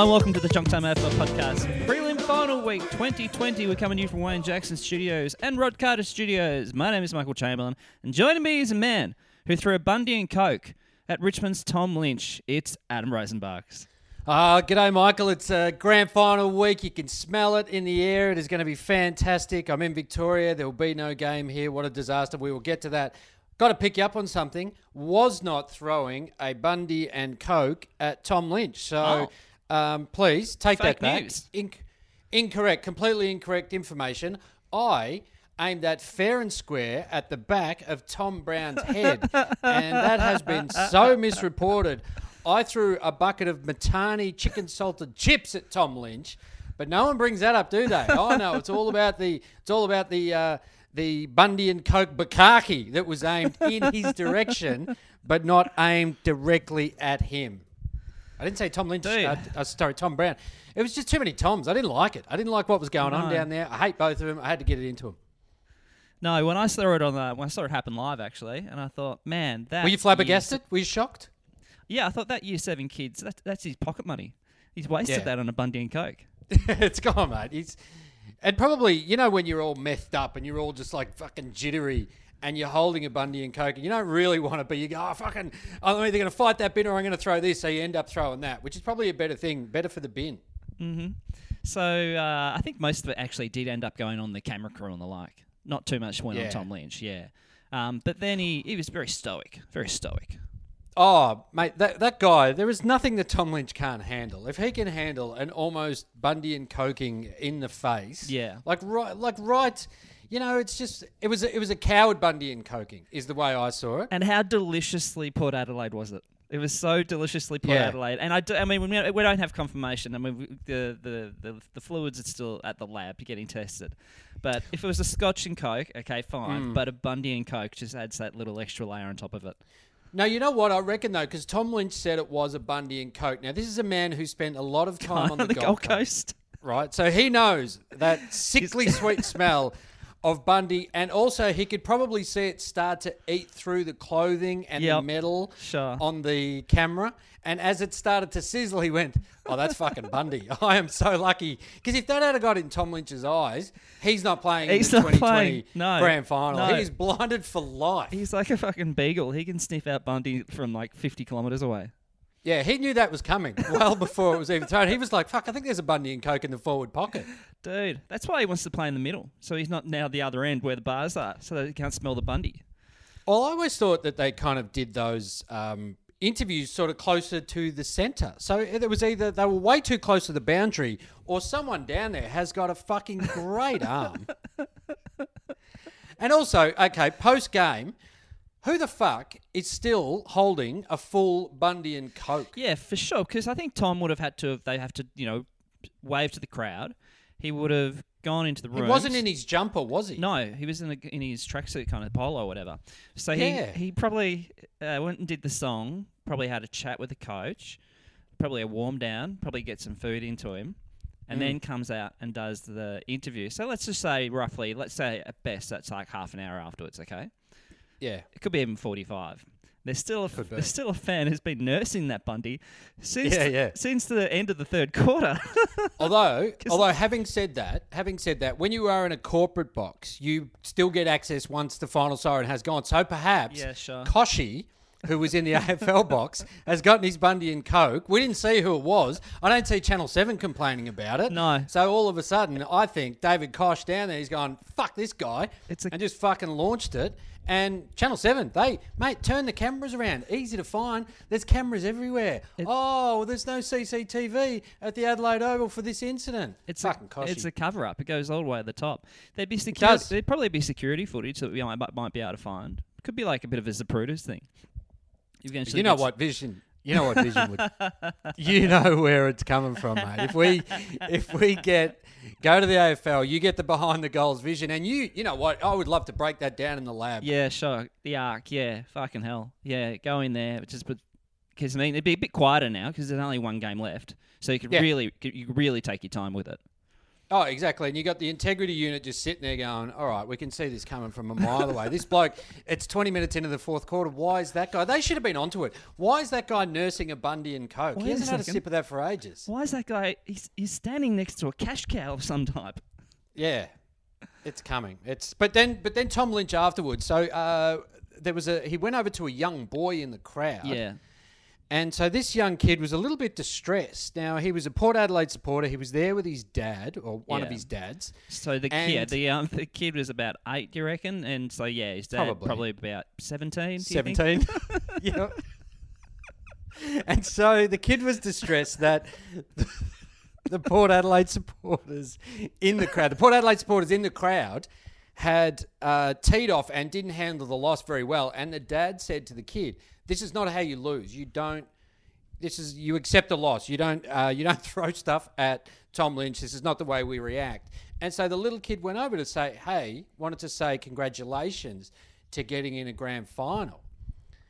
Hello and welcome to the Junk Time AFL podcast. Prelim final week 2020. We're coming to you from Wayne Jackson Studios and Rod Carter Studios. My name is Michael Chamberlin, and joining me is a man who threw a Bundy and Coke at Richmond's Tom Lynch. It's Adam Rozenbachs. Uh, g'day, Michael. It's a grand final week. You can smell it in the air. It is going to be fantastic. I'm in Victoria. There will be no game here. What a disaster. We will get to that. Got to pick you up on something. Was not throwing a Bundy and Coke at Tom Lynch. So um, please take Fake that back. news. Inc- incorrect, completely incorrect information. I aimed that fair and square at the back of Tom Brown's head, and that has been so misreported. I threw a bucket of Matani chicken salted chips at Tom Lynch, but no one brings that up, do they? Oh no, it's all about the it's all about the uh, the Bundy and Coke Bukaki that was aimed in his direction, but not aimed directly at him. I didn't say Tom Lynch. Uh, uh, sorry, Tom Brown. It was just too many Toms. I didn't like it. I didn't like what was going on down there. I hate both of them. I had to get it into them. No, when I saw it on the when I saw it happen live actually, and I thought, man, that Were you flabbergasted? Were you shocked? Yeah, I thought that year seven kids. That, that's his pocket money. He's wasted Yeah. that on a Bundy and Coke. it's gone, mate. He's and probably you know when you're all methed up and you're all just like fucking jittery and you're holding a Bundy and Coke and you don't really want to be. You go, oh fucking, I'm either going to fight that bin or I'm going to throw this. So you end up throwing that, which is probably a better thing, better for the bin. So uh, I think most of it actually did end up going on the camera crew and the like. Not too much went Yeah. on Tom Lynch, yeah. Um, but then he, he was very stoic, very stoic. Oh, mate, that that guy, there is nothing that Tom Lynch can't handle. If he can handle an almost Bundy and coking in the face, Yeah. like right, like right, you know, it's just it was a, it was a coward Bundy in coking is the way I saw it. And how deliciously Port Adelaide was it? It was so deliciously Port Yeah. Adelaide, and I, do, I mean, we, we don't have confirmation. I mean, the, the the the fluids are still at the lab getting tested. But if it was a Scotch and Coke, okay, fine. Hmm. But a Bundy and Coke just adds that little extra layer on top of it. No, you know what? I reckon though, because Tom Lynch said it was a Bundy and Coke. Now, this is a man who spent a lot of time on the, Gold, Coast, right? So he knows that sickly sweet smell of Bundy, and also he could probably see it start to eat through the clothing and the metal sure. on the camera. And as it started to sizzle, he went, "Oh, that's fucking Bundy! I am so lucky." Because if that had got in Tom Lynch's eyes, he's not playing He's in the not 2020 playing. No. grand final. No. He's blinded for life. He's like a fucking beagle. He can sniff out Bundy from like 50 kilometres away. Yeah, he knew that was coming well before it was even thrown. He was like, "Fuck, I think there's a Bundy and Coke in the forward pocket." Dude, that's why he wants to play in the middle. So he's not now the other end where the bars are, so that he can't smell the Bundy. Well, I always thought that they kind of did those um, interviews sort of closer to the centre. So it was either they were way too close to the boundary, or someone down there has got a fucking great arm. And also, okay, post game, who the fuck is still holding a full Bundy and Coke? Yeah, for sure. Because I think Tom would have had to. Have, they have to, you know, wave to the crowd. He would have gone into the He room. wasn't in his jumper, was he? No, he was in, a, in his tracksuit kind of polo or whatever. So Yeah. he he probably uh, went and did the song. Probably had a chat with the coach. Probably a warm down. Probably get some food into him. And Mm. then comes out and does the interview. So let's just say roughly, let's say at best that's like half an hour afterwards. Okay, Yeah. it could be even forty-five. There's still a there's still a fan who's been nursing that Bundy since Yeah, yeah. since the end of the third quarter. Although, although having said that, having said that, when you are in a corporate box, you still get access once the final siren has gone. So perhaps Yeah, sure. Kochie who was in the AFL box, has gotten his Bundy and Coke. We didn't see who it was. I don't see Channel 7 complaining about it. No. So all of a sudden, I think David Koch down there, he's gone, fuck this guy. It's a- and just fucking launched it. And Channel 7, they, mate, turn the cameras around. Easy to find. There's cameras everywhere. oh, well, there's no CCTV at the Adelaide Oval for this incident. It's fucking a, it's a cover up. It goes all the way to the top. There'd be security. There'd probably be security footage that we might, might be able to find. Could be like a bit of a Zapruder's thing. Eventually You know what vision? You know what vision would. you know where it's coming from, mate. If we, if we get go to the AFL, you get the behind the goals vision, and you, you know what? I would love to break that down in the lab. Yeah, sure. The arc. Yeah, fucking hell. Yeah, go in there. Just. Because I mean, it'd be a bit quieter now because there's only one game left, so you could Yeah. really, you could really take your time with it. Oh, exactly. And you got the integrity unit just sitting there going, "All right, we can see this coming from a mile away." This bloke, it's twenty minutes into the fourth quarter. Why is that guy? They should have been onto it. Why is that guy nursing a Bundy and Coke? Wait he hasn't had a sip of that for ages. Why is that guy? He's, he's standing next to a cash cow of some type. Yeah, it's coming. It's but then but then Tom Lynch afterwards. So uh, there was a he went over to a young boy in the crowd. Yeah. And so this young kid was a little bit distressed. Now he was a Port Adelaide supporter. He was there with his dad or one of his dads. So the yeah, the um the kid was about eight, you reckon? And so yeah, his dad Probably. probably, about seventeen. do? Seventeen. yeah. And so the kid was distressed that the Port Adelaide supporters in the crowd, the Port Adelaide supporters in the crowd, had uh, teed off and didn't handle the loss very well. And the dad said to the kid, "This is not how you lose. You don't. This is you accept the loss. You don't. Uh, you don't throw stuff at Tom Lynch. This is not the way we react." And so the little kid went over to say, "Hey, wanted to say congratulations to getting in a grand final.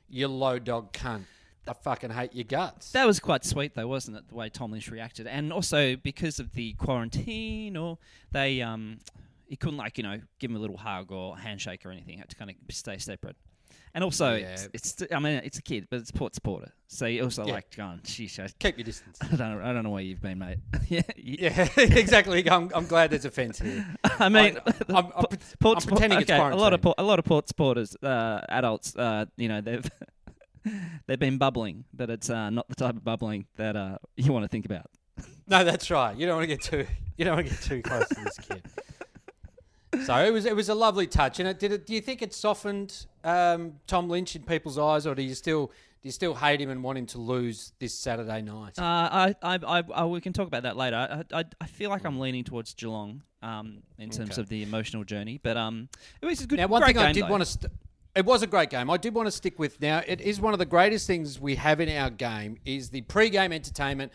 You low dog cunt. I fucking hate your guts." That was quite sweet, though, wasn't it? The way Tom Lynch reacted, and also because of the quarantine, or they um, he couldn't like you know give him a little hug or handshake or anything. Had to kind of stay separate. And also, Yeah. it's, it's I mean it's a kid, but it's Port supporter, so you also Yeah. like going, sheesh, I, Keep your distance. I don't know, I don't know where you've been, mate. yeah, you- Yeah, exactly. I'm, I'm glad there's a fence here. I mean, I- I'm- I'm Port I'm pretending it's okay, a lot of. Port, a lot of Port supporters, uh, adults, uh, you know, they've they've been bubbling, but it's uh, not the type of bubbling that uh, you want to think about. No, that's right. You don't want to get too you don't want to get too close to this kid. So it was it was a lovely touch, and it did. It, do you think it softened um, Tom Lynch in people's eyes, or do you still do you still hate him and want him to lose this Saturday night? Uh, I, I, I, I, we can talk about that later. I, I, I feel like I'm leaning towards Geelong um, in terms Okay. of the emotional journey, but um, it was a good. Now, one thing I did though. want to. St- it was a great game. I did want to stick with. Now, it is one of the greatest things we have in our game is the pre-game entertainment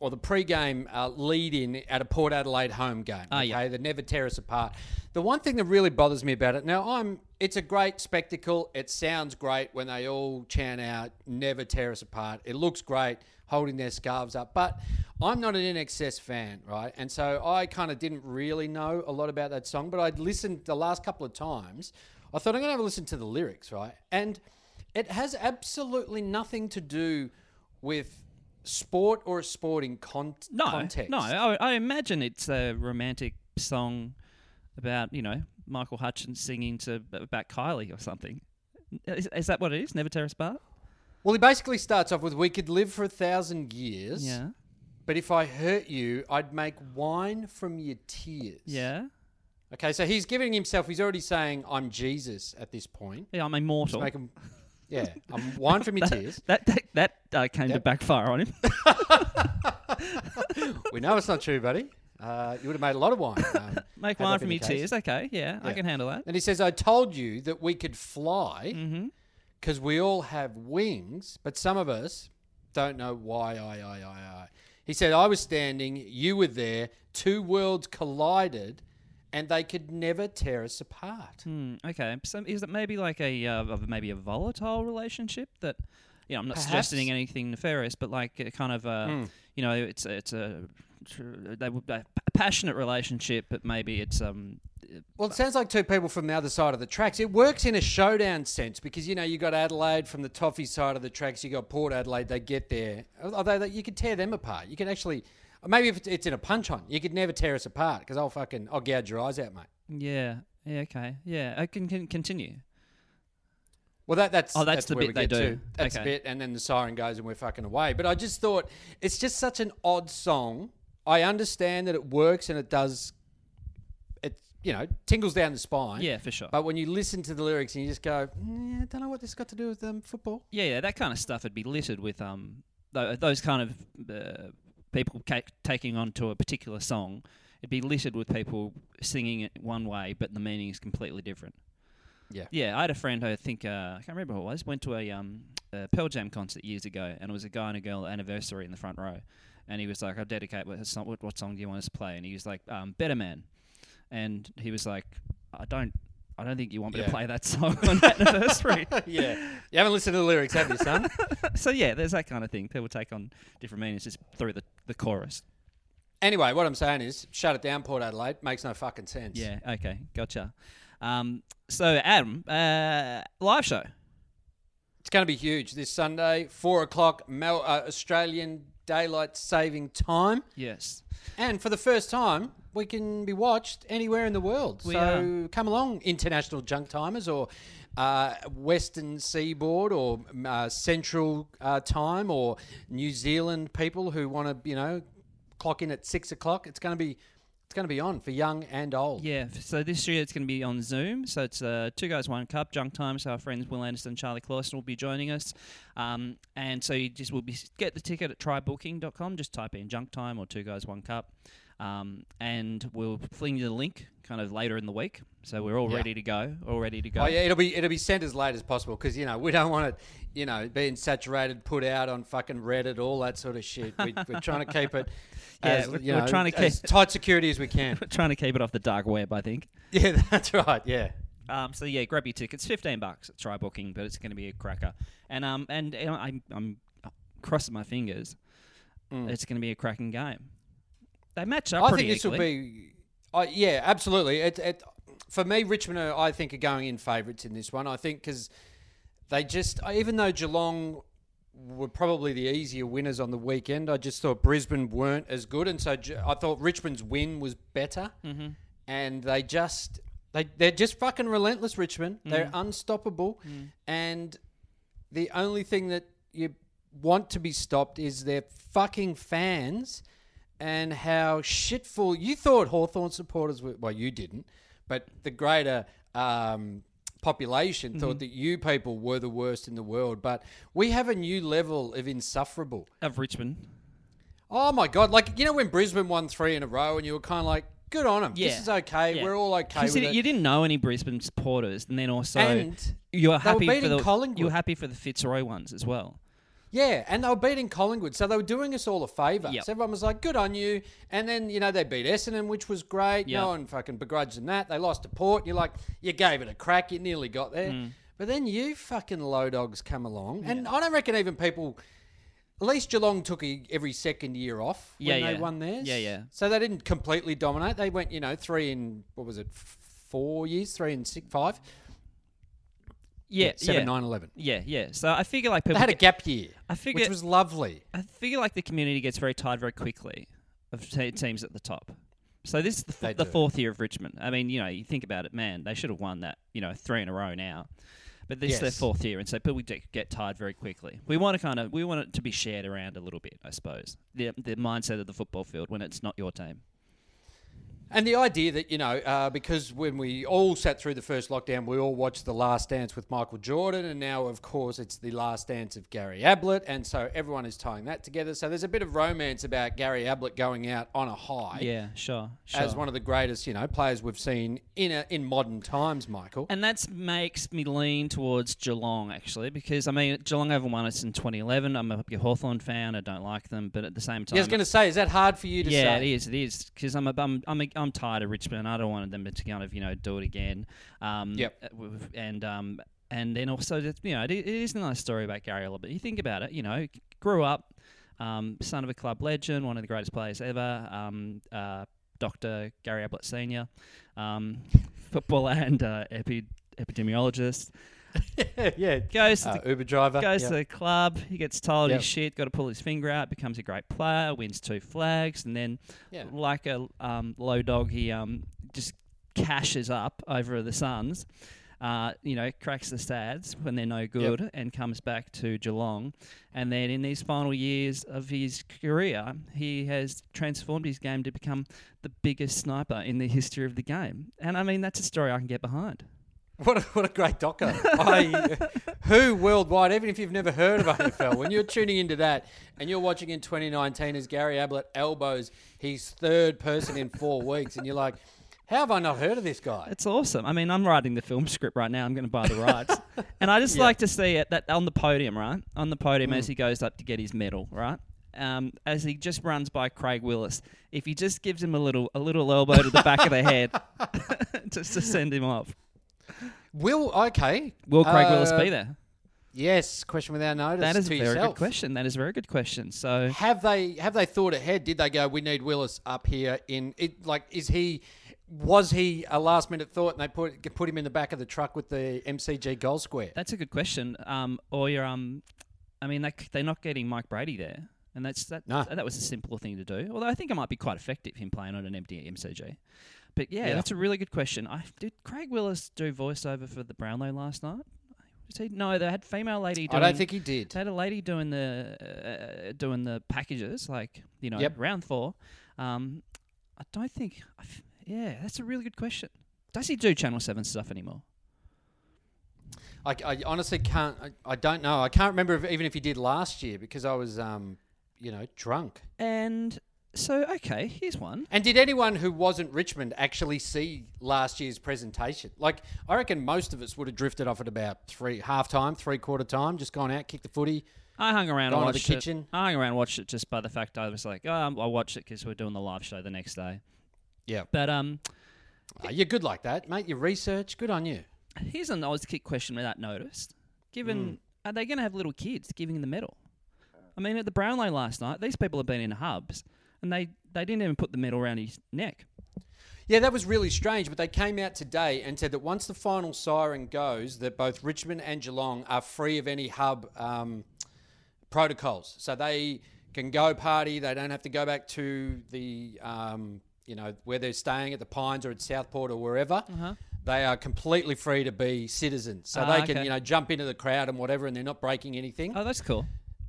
or the pre-game uh, lead-in at a Port Adelaide home game. Yeah. okay, that never tear us apart. The one thing that really bothers me about it now, I'm. It's a great spectacle. It sounds great when they all chant out "Never tear us apart." It looks great holding their scarves up, but I'm not an INXS fan, right? And so I kind of didn't really know a lot about that song, but I'd listened the last couple of times. I thought I'm going to have a listen to the lyrics, right? And it has absolutely nothing to do with sport or a sporting con- no, context. no. I, I imagine it's a romantic song about you know Michael Hutchence singing to about Kylie or something. Is, is that what it is? Never tear us apart. Well, he basically starts off with "We could live for a thousand years, Yeah, but if I hurt you, I'd make wine from your tears." yeah, Okay, so he's giving himself. He's already saying, "I'm Jesus" at this point. yeah. I'm immortal. make him, yeah, I'm wine from your tears. That that, that uh, came to backfire on him. We know it's not true, buddy. Uh, you would have made a lot of wine. Um, Make wine from your case. tears. Okay, yeah, I can handle that. And he says, I told you that we could fly Mm-hmm. because we all have wings, but some of us don't know why. I, I, I, I. He said, I was standing, you were there, two worlds collided, and they could never tear us apart. Hmm, okay, so is it maybe like a uh, maybe a volatile relationship that? You know, I'm not Perhaps. suggesting anything nefarious, but like a kind of a, Hmm. you know, it's a- it's a, they would a passionate relationship, but maybe it's um, Well, it sounds like two people from the other side of the tracks. It works in a showdown sense because you know you got Adelaide from the Toffee side of the tracks. You got Port Adelaide. They get there, although you could tear them apart. You can actually, maybe if it's- in a punch on, you could never tear us apart because I'll fucking I'll gouge your eyes out, mate. yeah, yeah, okay, yeah, I can, can continue. Well, that that's Oh, that's the where bit we they do. To. That's Okay. the bit, and then the siren goes, and we're fucking away. But I just thought it's just such an odd song. I understand that it works and it does. It you know tingles down the spine. Yeah, for sure. But when you listen to the lyrics and you just go, "Mm, I don't know what this got to do with um, football. Yeah, yeah, that kind of stuff would be littered with um tho- those kind of uh, people ca- taking on to a particular song. It'd be littered with people singing it one way, but the meaning is completely different. Yeah. Yeah, I had a friend who I think uh, I can't remember who it was. Went to a um a Pearl Jam concert years ago, and it was a guy and a girl anniversary in the front row, and he was like, I'll dedicate what song, what, what song do you want us to play?" And he was like, um, "Better Man," and he was like, "I don't." I don't think you want me Yeah. to play that song on that anniversary. yeah. You haven't listened to the lyrics, have you, son? so yeah, there's that kind of thing. People take on different meanings just through the, the chorus. anyway, what I'm saying is, shut it down, Port Adelaide. Makes no fucking sense. Yeah, okay, gotcha. Um, so Adam, uh, live show. It's going to be huge this Sunday, four o'clock, Mel- uh, Australian daylight saving time. Yes. And for the first time, we can be watched anywhere in the world. We so come along, international junk timers or uh, Western Seaboard or uh, Central uh, Time or New Zealand people who want to, you know, clock in at six o'clock. It's going to be. It's going to be on for young and old. Yeah. So this year it's going to be on Zoom. So it's uh, two guys, one cup, junk time. So our friends Wil Anderson and Charlie Clausen will be joining us. Um, and so you just will be get the ticket at trybooking.com. Just type in junk time or two guys, one cup. Um, and we'll fling you the link kind of later in the week. So we're all Yeah. ready to go. All ready to go. Oh yeah, it'll be it'll be sent as late as possible because you know we don't want it, you know, being saturated, put out on fucking Reddit, all that sort of shit. We, we're trying to keep it, Yeah, as, we're- you we're trying to keep as tight security as we can. We're trying to keep it off the dark web, I think. yeah, that's right. Yeah, Um, so yeah, grab your tickets. Fifteen bucks at try booking, but it's going to be a cracker. And um, and, know, I'm I'm crossing my fingers. It's going to be a cracking game. They match up Mm. I think this will be. Uh, yeah, absolutely. It, it, for me, Richmond, are, I think, are going in favourites in this one. I think because they just, even though Geelong were probably the easier winners on the weekend, I just thought Brisbane weren't as good, and so I thought Richmond's win was better. Mm-hmm. And they just, they they're just fucking relentless. Richmond, they're unstoppable, and the only thing that you want to be stopped is their fucking fans and how shitful you thought Hawthorn supporters were. Well, you didn't, but the greater um, population thought mm-hmm. that you people were the worst in the world. But we have a new level of insufferable. of Richmond. Oh my god! Like you know when Brisbane won three in a row, and you were kind of like, "Good on them. Yeah, This is okay. Yeah. We're all okay you, it." you didn't know any Brisbane supporters, and then also And you were they were happy for the Collingwood. you were happy for the Fitzroy ones as well. Yeah, and they were beating Collingwood, so they were doing us all a favour. Yep. So everyone was like, "Good on you." And then you know they beat Essendon, which was great. Yep. No one fucking begrudged them that. They lost to Port. You're like, you gave it a crack. You nearly got there. Mm. But then you fucking low dogs come along, and I don't reckon even people. At least Geelong took a, every second year off when Yeah, they yeah. won theirs. Yeah, yeah. So they didn't completely dominate. They went, you know, three in what was it, f- four years, three and six, five, Yeah, seven, yeah. nine, eleven. Yeah, yeah. So I figure like They people had a gap year, I figure which was lovely. I figure like the community gets very tired very quickly of te- teams at the top. So this is the, f- the fourth year of Richmond. I mean, you know, you think about it, man, they should have won that, you know, three in a row now. But this is their fourth year, and so people get, get tired very quickly. We want to kind of we want it to be shared around a little bit, I suppose. The the mindset of the football field when it's not your team. And the idea that, you know, uh, because when we all sat through the first lockdown, we all watched The Last Dance with Michael Jordan, and now, of course, it's The Last Dance of Gary Ablett, and so everyone is tying that together. So there's a bit of romance about Gary Ablett going out on a high Yeah, sure, sure. as one of the greatest, you know, players we've seen in a, in modern times, Michael. And that makes me lean towards Geelong, actually, because, I mean, Geelong haven't won us in 2011. I'm a Hawthorn fan. I don't like them. But at the same time... Yeah, I was going to say, is that hard for you to yeah, say? it is. It is because I'm, a, I'm I'm a, I'm tired of Richmond. I don't want them to kind of you know do it again. Um, Yep. uh, And um and then also you know it, it is a nice story about Gary Ablett. But you think about it, you know, grew up, um, son of a club legend, one of the greatest players ever. Um, uh, Doctor Gary Ablett Senior, um, footballer and uh, epi- epidemiologist. yeah. Goes to Uh, the Uber driver. Goes yeah. to the club. He gets told Yep. his shit. Got to pull his finger out. Becomes a great player. Wins two flags, and then, Yeah. like a um, low dog, he um, just cashes up over the Suns. uh, you know, cracks the stats when they're no good and comes back to Geelong. And then in these final years of his career, he has transformed his game to become the biggest sniper in the history of the game. And I mean, that's a story I can get behind. What a, what a great docker. I, who worldwide, even if you've never heard of AFL, when you're tuning into that and you're watching in 2019 as Gary Ablett elbows his third person in four weeks, and you're like, how have I not heard of this guy? It's awesome. I mean, I'm writing the film script right now. I'm going to buy the rights, and I just like to see it that on the podium, right? On the podium as he goes up to get his medal, right? Um, as he just runs by Craig Willis, if he just gives him a little a little elbow to the back of the head, just to send him off. Will, okay. Will Craig Willis Uh, be there? Yes, question without notice. That is a very yourself. good question. That is a very good question. So Have they have they thought ahead? Did they go? We need Willis up here in it. Like, is he? Was he a last minute thought, and they put put him in the back of the truck with the MCG goal square? that's a good question. Um, or you're um, I mean, they, they're not getting Mike Brady there, and that's that. No. That was a simple thing to do. Although I think it might be quite effective him playing on an empty MCG. But yeah, Yeah. that's a really good question. I did Craig Willis do voiceover for the Brownlow last night? He? No, they had female lady. I don't think he did. They had a lady doing the uh, doing the packages, like you know, Yep. round four. Um, I don't think. I f- yeah, that's a really good question. Does he do Channel Seven stuff anymore? I, I honestly can't. I, I don't know. I can't remember if, even if he did last year because I was, um, you know, drunk. And so, okay, here's one. And did anyone who wasn't Richmond actually see last year's presentation? Like, I reckon most of us would have drifted off at about three half time, three quarter time, just gone out, kicked the footy. I hung around Gone and to the kitchen? it. I hung around and watched it just by the fact I was like, oh, I watched it because we're doing the live show the next day. Yeah, But um, you're good like that, mate. Your research, good on you. here's an Auskick question without noticed. Given, are they going to have little kids giving the medal? I mean, at the Brownlow last night, these people have been in hubs, and they, they didn't even put the medal around his neck. Yeah, that was really strange. But they came out today and said that once the final siren goes, that both Richmond and Geelong are free of any hub um, protocols. So they can go party. They don't have to go back to the, um, you know, where they're staying at the Pines or at Southport or wherever. They are completely free to be citizens. So Uh-huh. Ah, they can, okay. you know, jump into the crowd and whatever, and they're not breaking anything. Oh, that's cool.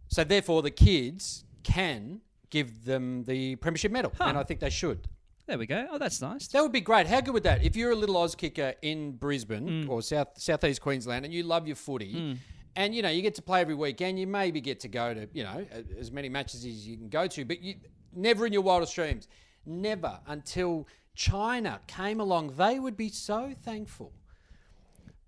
So therefore, the kids can give them the premiership medal, Huh. and I think they should. There we go. Oh, that's nice. That would be great. How good would that? If you're a little Auskicker in Brisbane Mm. or South Southeast Queensland and you love your footy, and you know you get to play every weekend, you maybe get to go to you know as many matches as you can go to, but you never in your wildest dreams, never until China came along, they would be so thankful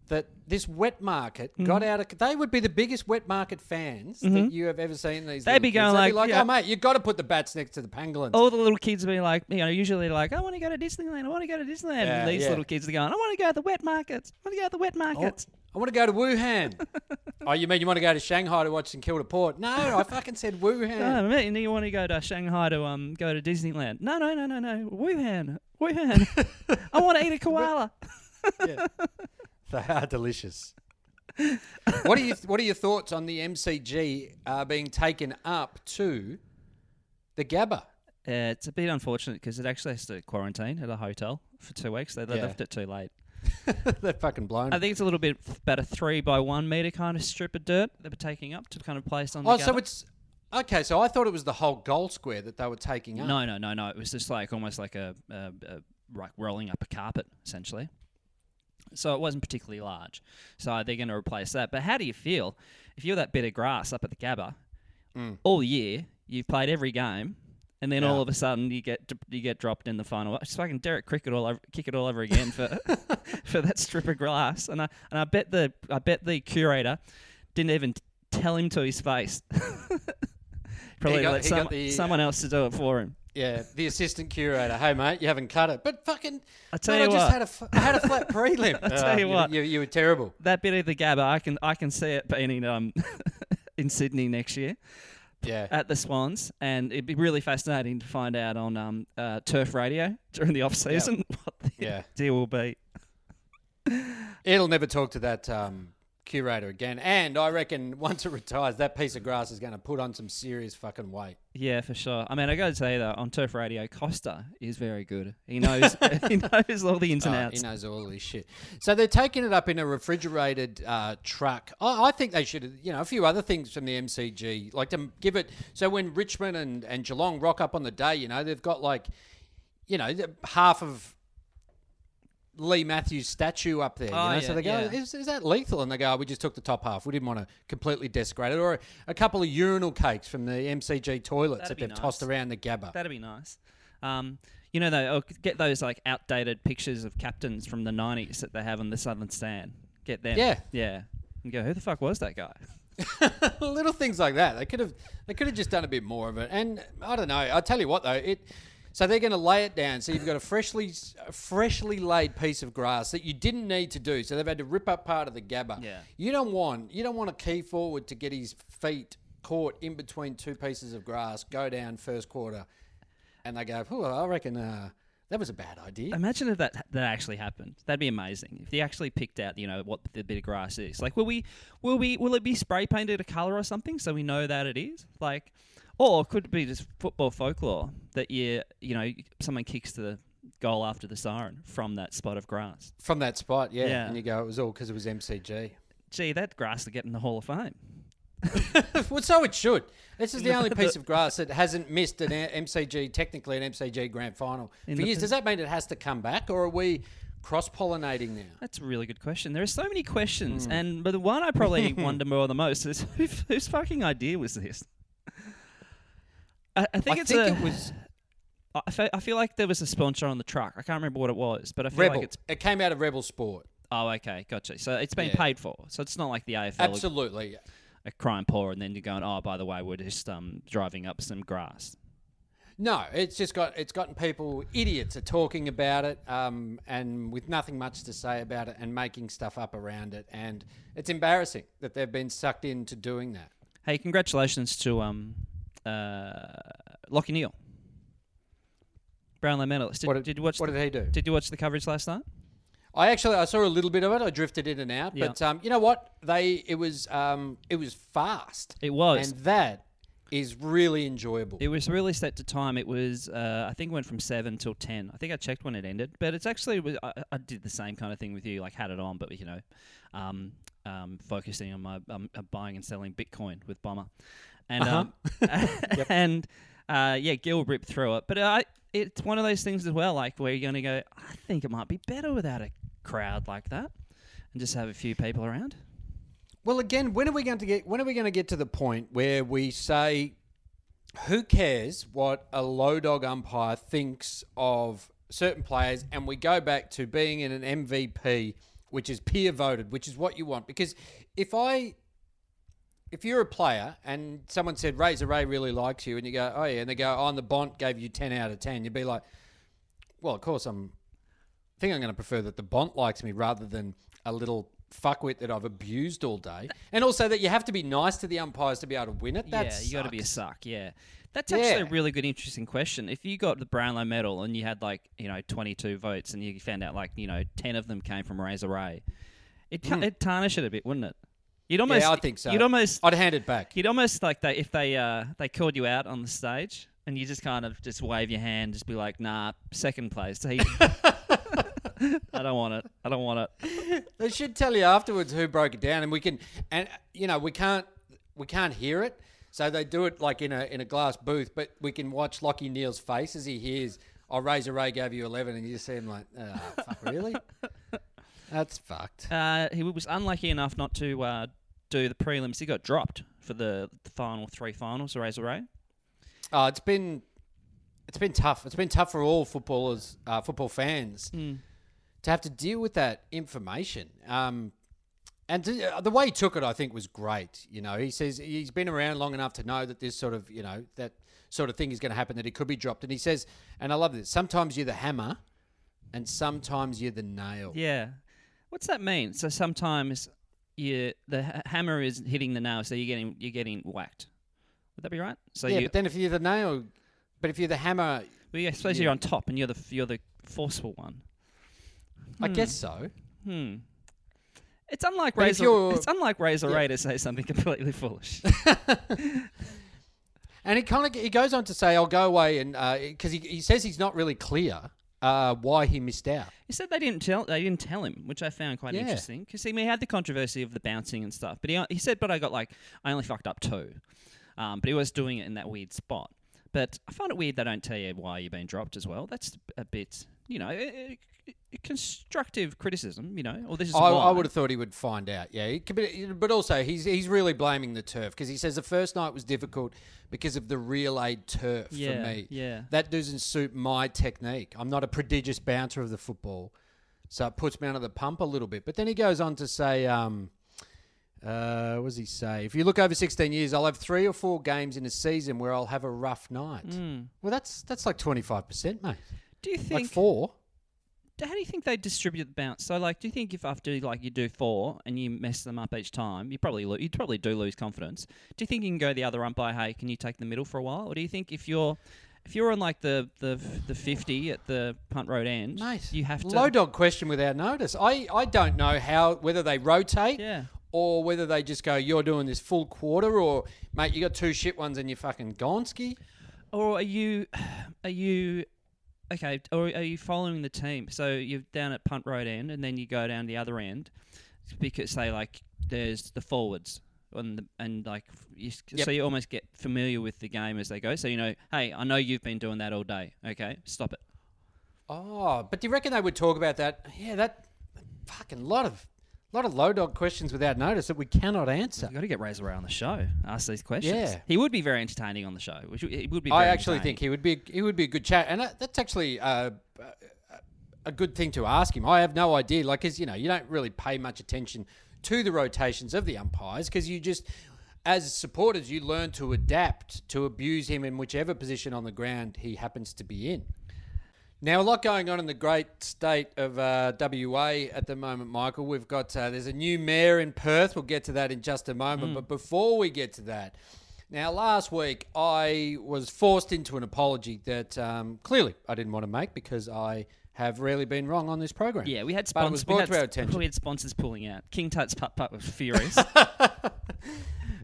that this wet market Mm-hmm. got out of. They would be the biggest wet market fans that you have ever seen. These They'd be going They'd be like, like, yeah. oh mate, you've got to put the bats next to the pangolins. All the little kids be like, you know, usually like, I want to go to Disneyland. I want to go to Disneyland. Yeah, and these yeah. little kids are going, I want to go to the wet markets. I want to go to the wet markets. I want to go to Wuhan. oh, you mean you want to go to Shanghai to watch St Kilda Port? No, I fucking said Wuhan. Oh, mate, and you want to go to Shanghai to um go to Disneyland? No, no, no, no, no. Wuhan, Wuhan. I want to eat a koala. They are delicious. what are you? What are your thoughts on the MCG uh, being taken up to the Gabba? Uh, it's a bit unfortunate because it actually has to quarantine at a hotel for two weeks. They, they Yeah. left it too late. They're fucking blown. I think it's a little bit about a three by one meter kind of strip of dirt they were taking up to kind of place on. The oh, the so Gabba. it's okay. So I thought it was the whole goal square that they were taking up. No, no, no, no. It was just like almost like a, a, a like rolling up a carpet, essentially. So it wasn't particularly large. So they're going to replace that. But how do you feel if you're that bit of grass up at the Gabba mm. all year? You've played every game, and then Yeah. all of a sudden you get you get dropped in the final. It's fucking Derek Kickett all over, kick it all over again for for that strip of grass. And I and I bet the I bet the curator didn't even tell him to his face. Probably got- let some, the- someone else to do it for him. Yeah, the assistant curator. Hey mate, you haven't cut it, but fucking. I tell mate, you I just had a f- I had a flat prelim. I tell you what. you, you were terrible. that bit of the Gabba, I can I can see it being in um in Sydney next year Yeah. at the Swans, and it'd be really fascinating to find out on um uh, Turf Radio during the off season what the Yeah. deal will be. It'll never talk to that um, curator again. And I reckon once it retires, that piece of grass is going to put on some serious fucking weight. Yeah, for sure. I mean, I got to say though, on Turf Radio, Costa is very good. He knows he knows all the ins and Oh, outs. he knows all this shit. So they're taking it up in a refrigerated uh, truck. I, I think they should, you know, a few other things from the MCG, like to give it. So when Richmond and, and Geelong rock up on the day, you know, they've got like, you know, half of Leigh Matthews' statue up there. Oh, you know? yeah, so they go, yeah. is, is that lethal? And they go, oh, we just took the top half. We didn't want to completely desecrate it. Or a couple of urinal cakes from the MCG toilets That'd that they've tossed around the Gabba. That'd be nice. Um, you know, though, I'll get those like outdated pictures of captains from the '90s that they have on the Southern Stand. Get them. Yeah. yeah. And go, who the fuck was that guy? little things like that. They could have they could have just done a bit more of it. And I don't know. I'll tell you what though, it so they're going to lay it down. So you've got a freshly freshly laid piece of grass that you didn't need to do. So they've had to rip up part of the gabba. Yeah. You don't want you don't want a key forward to get his feet caught in between two pieces of grass, go down first quarter, and they go, "Oh, I reckon uh, that was a bad idea." Imagine if that that actually happened. That'd be amazing. If they actually picked out, you know, what the bit of grass is. Like, will we, will we, will it be spray painted a color or something so we know that it is? Like, or could it be just football folklore that you, you know, someone kicks the goal after the siren from that spot of grass? From that spot, yeah. Yeah. And you go, it was all because it was MCG. Gee, that grass will get in the Hall of Fame. well, so it should. This is the only piece of grass that hasn't missed an MCG, technically an MCG grand final In for years. pos- Does that mean it has to come back, or are we cross pollinating now? That's a really good question. There are so many questions, hmm. and but the one I probably wonder more the most is who, whose fucking idea was this? I, I think I it's think a, it was I fe- I feel like there was a sponsor on the truck. I can't remember what it was, but I feel Rebel. like it's. It came out of Rebel Sport. Oh, okay, gotcha. So it's been Yeah. paid for. So it's not like the AFL are- Absolutely. are crying poor, and then you're going, oh, by the way, we're just um, driving up some grass. No, it's just got it's gotten people idiots are talking about it, um, and with nothing much to say about it, and making stuff up around it, and it's embarrassing that they've been sucked into doing that. Hey, congratulations to um, uh, Lachie Neale, Brownlow medalist. Did, What did- did you watch? what the, did he do? Did you watch the coverage last night? I actually I saw a little bit of it. I drifted in and out, Yeah. but um, you know what? They it was um, it was fast. It was. and that is really enjoyable. It was really set to time. It was, uh, I think, it went from seven till ten. I think I checked when it ended, but it's actually was- I, I did the same kind of thing with you, like had it on, but you know, um, um, focusing on my um, uh, buying and selling Bitcoin with Bomber, and um, and uh, yeah, Gil ripped through it. But I, it's one of those things as well, like where you're going to go. I think it might be better without a crowd like that, and just have a few people around. Well, again, when are we going to get? When are we going to get to the point where we say, "Who cares what a low dog umpire thinks of certain players?" and we go back to being in an MVP, which is peer voted, which is what you want. Because if I, if you're a player and someone said Razor Ray really likes you, and you go, "Oh yeah," and they go, "Oh, and the Bont gave you ten out of 10, you'd be like, "Well, of course I'm." I think I'm going to prefer that the Bont likes me rather than a little fuckwit that I've abused all day. And also that you have to be nice to the umpires to be able to win it. That yeah, you got to be a suck. Yeah, that's actually a really good, interesting question. If you got the Brownlow medal and you had like you know twenty two votes, and you found out like you know ten of them came from Razor Ray, it ta- hmm. it'd tarnish it a bit, wouldn't it? You'd almost, yeah, I think so. You'd almost, I'd hand it back. you'd almost like they if they uh they called you out on the stage and you just kind of just wave your hand, just be like, nah, second place. He- I don't want it. I don't want it. They should tell you afterwards who broke it down, and we can, and you know, we can't, we can't hear it, so they do it like in a in a glass booth, but we can watch Lachie Neale's face as he hears, I "Oh, Razor Ray gave you 11, and you just see him like, oh, fuck, really? That's fucked. Uh, he was unlucky enough not to uh, do the prelims. He got dropped for the, the final three finals of Razor Ray. Oh, it's been it's been tough. It's been tough for all footballers, uh, football fans, to have to deal with that information. Um, and to, uh, the way he took it, I think, was great. You know, he says he's been around long enough to know that this sort of, you know, that sort of thing is going to happen. That he could be dropped. And he says, and I love this. Sometimes you're the hammer, and sometimes you're the nail. Yeah. What's that mean? So sometimes you the hammer is hitting the nail, so you're getting you're getting whacked. Would that be right? So yeah, you, but then if you're the nail, but if you're the hammer, well, yeah, I suppose you're on top and you're the you're the forceful one. I guess so. Hmm. It's unlike But Razor. It's unlike Razor Yeah. Ray to say something completely foolish. And he kind of he goes on to say, "I'll go away," and because he, he says he's not really clear uh, why he missed out. He said they didn't tell they didn't tell him, which I found quite Yeah. interesting. Because he had the controversy of the bouncing and stuff, but he he said, "But I got like I only fucked up two, um, but he was doing it in that weird spot." But I find it weird they don't tell you why you've been dropped as well. That's a bit, you know, constructive criticism, you know, or this is I. I would have thought he would find out. Yeah, He could but also he's he's really blaming the turf because he says the first night was difficult because of the real aid turf Yeah, for me. yeah. that doesn't suit my technique. I'm not a prodigious bouncer of the football, so it puts me under the pump a little bit. But then he goes on to say. Um, uh, what does he say? If you look over 16 years, I'll have three or four games in a season where I'll have a rough night. Well, that's that's like 25%, mate. Do you Like think? four. how do you think they distribute the bounce? So, like, do you think if after like you do four and you mess them up each time, you probably lo- you probably do lose confidence? Do you think you can go the other umpire? Hey, can you take the middle for a while? Or do you think if you're if you're on like the the the fifty at the punt road end, Mate, you have to low dog question without notice. I, I don't know how whether they rotate Yeah. or whether they just go, you're doing this full quarter, or mate, you got two shit ones and you're fucking Gonski. Or are you are you okay? Or are you following the team? So you're down at punt road end, and then you go down the other end because say like there's the forwards. And, the, and like you, Yep. so you almost get familiar with the game as they go so you know hey I know you've been doing that all day okay stop it Oh, but do you reckon they would talk about that? Yeah, that fucking lot of lot of low dog questions without notice that we cannot answer. You've got to get Razor Ray on the show ask these questions Yeah. he would be very entertaining on the show which he would be I actually think he would be he would be a good chat, and that's actually uh, a good thing to ask him. I have no idea, like, because you know you don't really pay much attention to the rotations of the umpires because you just, as supporters, you learn to adapt to abuse him in whichever position on the ground he happens to be in. Now, a lot going on in the great state of uh, WA at the moment, Michael. We've got uh, there's a new mayor in Perth. We'll get to that in just a moment. But before we get to that, now last week I was forced into an apology that um, clearly I didn't want to make because I have rarely been wrong on this program. yeah we had but it sponsors was we brought had, to our attention. we had sponsors pulling out King Tut's putt putt was furious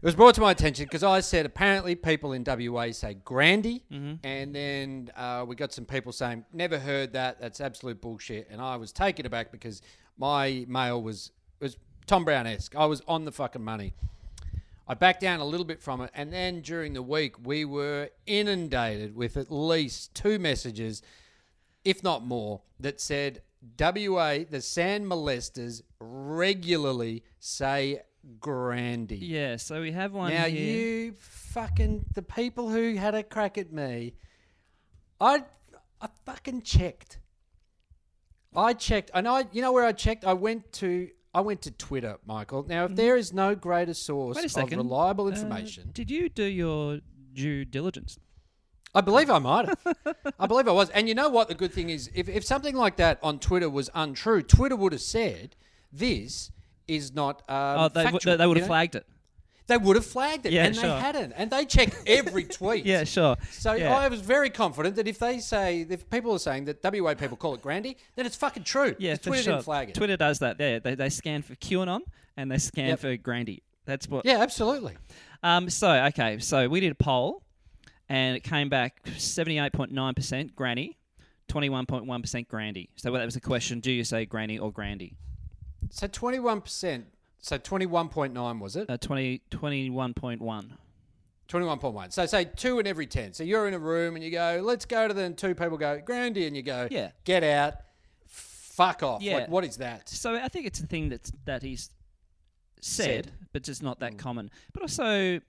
It was brought to my attention because I said apparently people in WA say Grandy, Mm-hmm. and then uh, we got some people saying never heard that. That's absolute bullshit. And I was taken aback because my mail was was Tom Brown esque. I was on the fucking money. I backed down a little bit from it, and then during the week we were inundated with at least two messages, if not more, that said WA the sand molesters regularly say Grandy. yeah so we have one Now here. you fucking the people who had a crack at me, I I fucking checked. I checked. Know. I, you know where I checked. I went to. I went to Twitter, Michael. Now, if there is no greater source Mm-hmm. Of reliable Uh, information, did you do your due diligence? I believe I might have. I believe I was. And you know what? The good thing is, if, if something like that on Twitter was untrue, Twitter would have said this is not. Um, oh, they, w- factual," they would you have know? flagged it. They would have flagged it, Yeah, and sure. they hadn't. And they check every tweet. Yeah, sure. So Yeah. I was very confident that if they say, if people are saying that WA people call it Grandy, then it's fucking true. Yeah, for Twitter sure. didn't flag it. Twitter does that. Yeah, they, they scan for QAnon and they scan Yep. for Grandy. That's what. Yeah, absolutely. Um. So okay. So we did a poll, and it came back seventy-eight point nine percent Granny, twenty-one point one percent Grandy. So that was a question: Do you say Granny or Grandy? So 21%, so 21.9 was it? Uh, 20, 21.1. 21.1. So say two in every 10. So you're in a room and you go, let's go to the, and two people go, Grandy, and you go, Yeah. get out, fuck off. Yeah. Like, what is that? So I think it's a thing that's that he's said, Said. but just not Mm. that common. But also,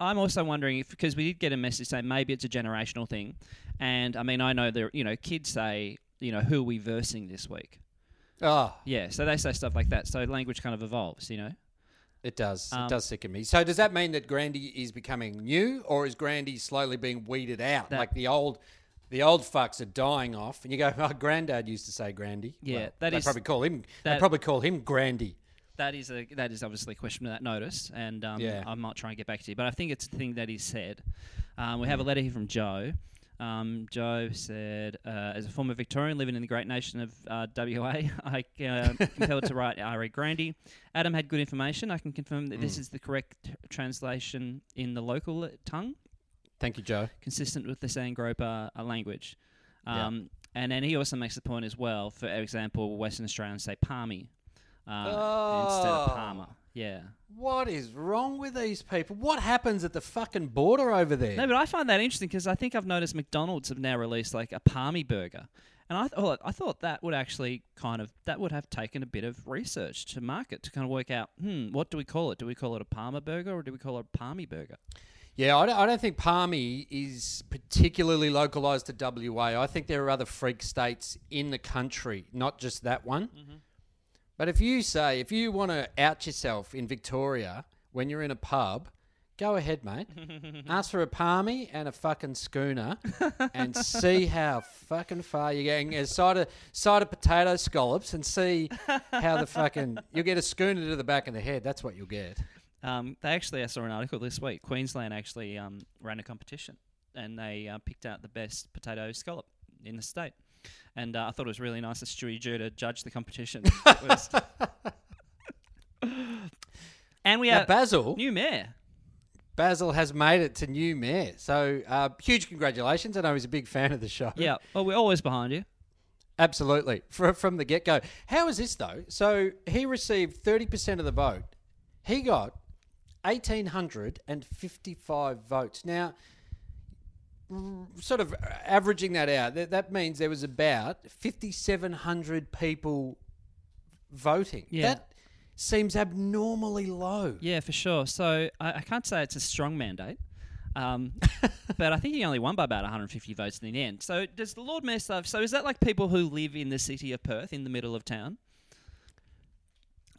I'm also wondering if because we did get a message saying maybe it's a generational thing, and I mean I know there you know kids say you know who are we versing this week? Oh, Yeah, so they say stuff like that. So language kind of evolves, you know. it does. Um, it does sicken me. So does that mean that Grandy is becoming new or is Grandy slowly being weeded out? Like the old. The old fucks are dying off, and you go. My granddad used to say Grandy. Yeah, Well, that they is- probably call him. they probably call him Grandy. That is a that is obviously a question of that notice, and um, Yeah. I might try and get back to you. But I think it's the thing that he said. Um, we have a letter here from Joe. Um, Joe said, uh, as a former Victorian living in the great nation of uh, WA, I uh, compelled to write R.E. Grandy. Adam had good information. I can confirm that Mm. this is the correct translation in the local tongue, Thank you, Joe. consistent with the Sandgroper uh, language. Yeah. Um, And then he also makes the point as well. For example, Western Australians say palmy uh, instead of Oh. palmer. Yeah. What is wrong with these people? What happens at the fucking border over there? No, but I find that interesting because I think I've noticed McDonald's have now released like a palmy burger, and I thought I thought that would actually kind of that would have taken a bit of research to market to kind of work out, hmm, what do we call it? Do we call it a Palmer burger or do we call it a palmy burger? Yeah, I don't, I don't think Palmy is particularly localised to WA. I think there are other freak states in the country, not just that one. But if you say, if you want to out yourself in Victoria when you're in a pub, go ahead, mate. Ask for a Palmy and a fucking schooner and see how fucking far you're getting. A side of, side of potato scallops and see how the fucking. You'll get a schooner to the back of the head. That's what you'll get. Um, they actually, I saw an article this week. Queensland actually um, ran a competition, and they uh, picked out the best potato scallop in the state. And uh, I thought it was really nice of Stewie Jew to judge the competition. Was- and we Now, have Basil. new mayor. Basil has made it to new mayor. So uh, huge congratulations. I know he's a big fan of the show. Yeah, well, we're always behind you. Absolutely. From, from the get go. How is this, though? So he received 30% of the vote. He got 1,855 votes. Now, sort of averaging that out, that, that means there was about 5,700 people voting. Yeah. That seems abnormally low. Yeah, for sure. So I, I can't say it's a strong mandate, um, but I think he only won by about 150 votes in the end. So does the Lord Mayor stuff? So is that like people who live in the city of Perth, in the middle of town?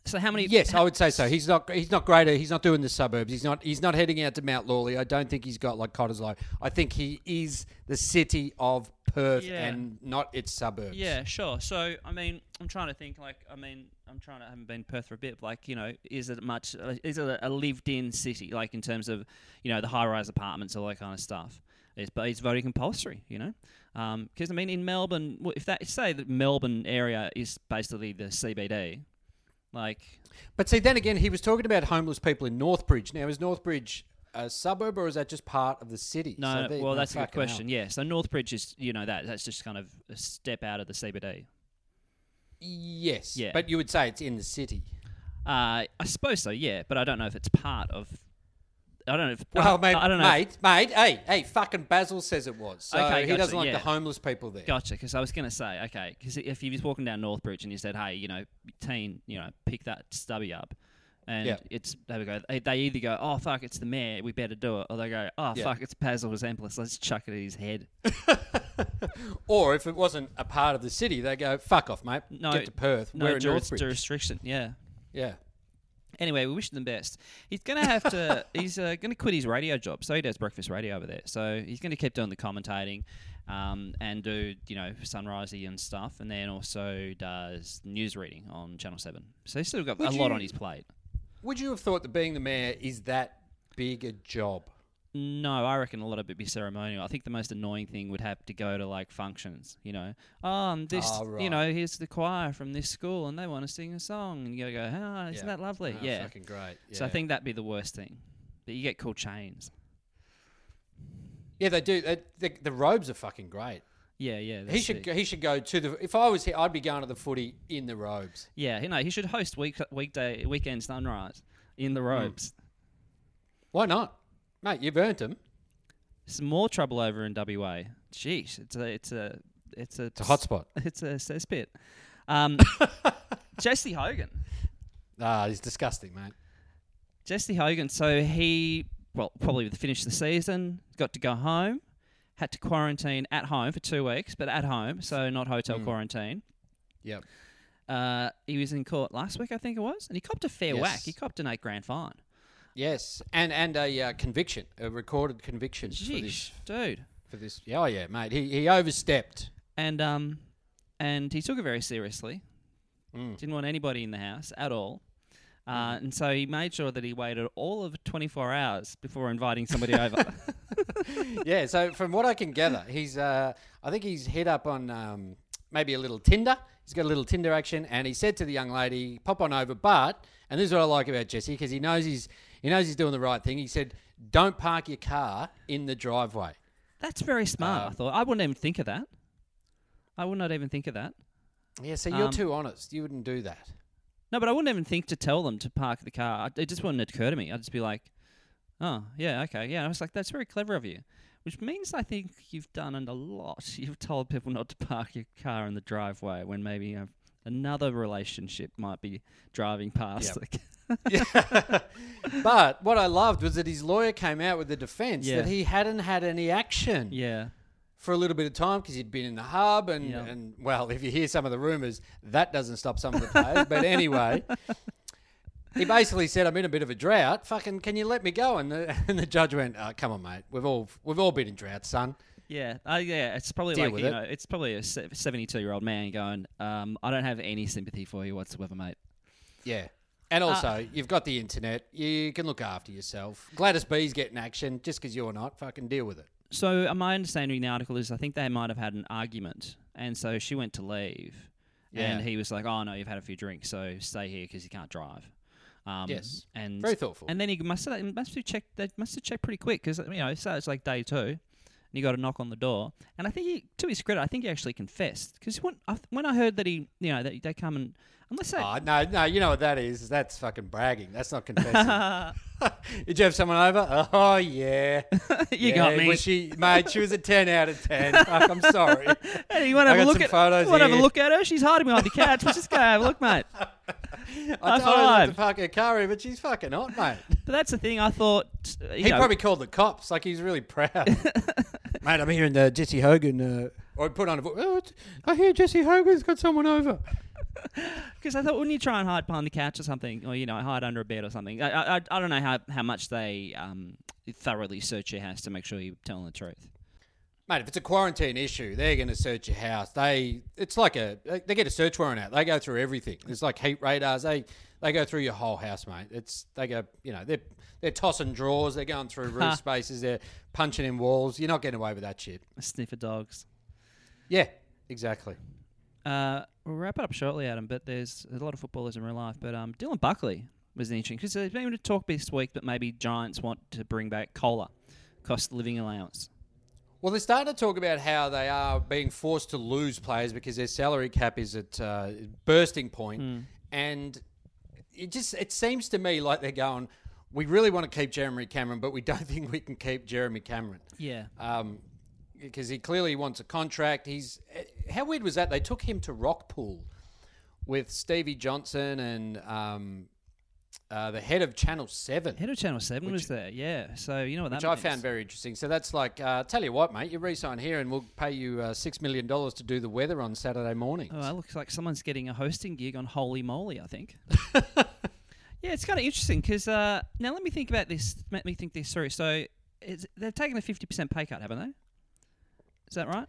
So how many? Yes, I would say so. He's not. He's not greater. He's not doing the suburbs. He's not. He's not heading out to Mount Lawley. I don't think he's got like Cottesloe. I think he is the city of Perth Yeah. and not its suburbs. Yeah, sure. So I mean, I'm trying to think. Like, I mean, I'm trying to. I haven't been Perth for a bit. Like, you know, is it much? Is it a lived-in city? Like in terms of, you know, the high-rise apartments, all that kind of stuff. It's, but it's voting compulsory. You know, um, because I mean, in Melbourne, if that say the Melbourne area is basically the CBD, like But see, then again, he was talking about homeless people in Northbridge. Now, is Northbridge a suburb or is that just part of the city? no, So well, that's a good question. Yeah, so Northbridge is, you know, that that's just kind of a step out of the CBD. Yes. Yeah. But you would say it's in the city. Uh, I suppose so, yeah, but I don't know if it's part of. I don't know if. Well, I, mate, I don't know. if- mate, mate, hey, hey, fucking Basil says it was. So Okay, he gotcha, doesn't like yeah. the homeless people there. Gotcha, because I was going to say, okay, because if you was walking down Northbridge and you said, hey, you know, teen, you know, pick that stubby up, and it's they would go, they, either go, oh fuck, it's the mayor, we better do it, or they go, oh fuck, it's Basil Zempilas, let's chuck it at his head. Or if it wasn't a part of the city, they go, fuck off, mate. No, Get to Perth. No We're in juris- Northbridge. jurisdiction, yeah. yeah. Anyway, we wish them best. He's going to have to. he's uh, going to quit his radio job. So he does breakfast radio over there. So he's going to keep doing the commentating, um, and do you know sunrisey and stuff, and then also does news reading on Channel Seven. So he's still got Would a lot on his plate. Would you have thought that being the mayor is that big a job? No, I reckon a lot of it be ceremonial. I think the most annoying thing would have to go to like functions. You know, oh, um, this, Oh, you know, here's the choir from this school, and they want to sing a song, and you go, ah, isn't Yeah. that lovely? Oh, yeah. Fucking great. So I think that'd be the worst thing. But you get cool chains. Yeah, they do. They, the, the robes are fucking great. Yeah, yeah. He should it. he should go to the. If I was here, I'd be going to the footy in the robes. Yeah, you know, he should host week weekday weekend sunrise in Hmm. the robes. Why not, mate? You've earned them. Some more trouble over in WA. Jeez, it's a it's a it's a It's a hotspot. It's a cesspit. Um, Jesse Hogan. Ah, he's disgusting, mate. Jesse Hogan. So he well probably finished the season, got to go home, had to quarantine at home for two weeks, but at home, so not hotel Hmm. quarantine. Yep. Uh, he was in court last week, I think it was, and he copped a fair Yes. whack. He copped an eight grand fine. Yes, and and a uh, conviction, a recorded conviction for this. Dude. For this, yeah, oh yeah, mate. He he overstepped. and um, and he took it very seriously. Mm. Didn't want anybody in the house at all, uh, and so he made sure that he waited all of 24 hours before inviting somebody over. yeah, so from what I can gather, he's uh, I think he's hit up on um, maybe a little Tinder. He's got a little Tinder action, and he said to the young lady, "Pop on over." But and this is what I like about Jesse because he knows he's he knows he's doing the right thing. He said, "Don't park your car in the driveway." That's very smart. I Um, thought I wouldn't even think of that. I would not even think of that. Yeah, so you're Um, too honest. You wouldn't do that. No, but I wouldn't even think to tell them to park the car. It just wouldn't occur to me. I'd just be like, "Oh, yeah, okay, yeah." I was like, "That's very clever of you," which means I think you've done a lot. You've told people not to park your car in the driveway when maybe uh, another relationship might be driving past. Yep. But what I loved was that his lawyer came out with the defence Yeah. that he hadn't had any action yeah, for a little bit of time because he'd been in the hub and, Yeah. and well, if you hear some of the rumours, that doesn't stop some of the players. but anyway, he basically said, "I'm in a bit of a drought. Fucking, can you let me go?" And the and the judge went, oh, "Come on, mate. We've all we've all been in drought, son." Yeah, uh, yeah. It's probably Deal like you it. know, it's probably a seventy-two-year-old man going, um, "I don't have any sympathy for you whatsoever, mate." Yeah. And also, you've got the internet. You can look after yourself. Gladys B's getting action just because you're not. Fucking deal with it. So uh, my understanding in the article is I think they might have had an argument, and so she went to leave, and he was like, "Oh no, you've had a few drinks, so stay here because you can't drive." Um, Yes. and Very thoughtful. And then he must have must have checked. They must have checked pretty quick because you know, so it's like day two, and he got a knock on the door, and I think he, to his credit, I think he actually confessed because when I, when I heard that he, you know, that they come and unless they, Oh, ah, no, no, you know what that is? That's fucking bragging. That's not confessing. Did you have someone over? Oh, yeah. you Yeah, got me. Was she, mate, she was a 10 out of 10. Fuck, I'm sorry. Hey, you want to have a look at? photos Want to have a look at her? She's hiding behind the couch. Let's just go have a look, mate. I told her to park her car but she's fucking hot, mate. But that's the thing. I thought you He know, probably called the cops. Like, he's really proud. Mate, I'm hearing the Jesse Hogan. Uh, or he put on a vo- oh, I hear Jesse Hogan's got someone over. Because I thought, wouldn't you try and hide behind the couch or something, or you know, hide under a bed or something? I, I, I don't know how, how much they um, thoroughly search your house to make sure you're telling the truth. Mate, if it's a quarantine issue, they're going to search your house. They, it's like a, they they get a search warrant out. They go through everything. It's like heat radars. They, they go through your whole house, mate. It's, they go, you know, they're, they're tossing drawers. They're going through roof spaces. They're punching in walls. You're not getting away with that shit. Sniffer dogs. Yeah, exactly. Uh, we'll wrap it up shortly, Adam. But there's a lot of footballers in real life. But um, Dylan Buckley was interesting because there's been a talk this week that maybe Giants want to bring back Cola, cost of living allowance. Well, they're starting to talk about how they are being forced to lose players because their salary cap is at uh, bursting point, and it just it seems to me like they're going. We really want to keep Jeremy Cameron, but we don't think we can keep Jeremy Cameron. Yeah. um, because he clearly wants a contract. He's eh, how weird was that? They took him to Rockpool with Stevie Johnson and um, uh, the head of Channel Seven, Head of Channel Seven was there. Yeah. So you know what which that I found very interesting. So that's like, uh, tell you what, mate, you resign here, and we'll pay you uh, six million dollars to do the weather on Saturday morning. Oh, that looks like someone's getting a hosting gig on Holy Moly, I think. yeah, it's kind of interesting because uh, now let me think about this. Let me think this through. So it's, they've taken a 50% pay cut, haven't they? Is that right?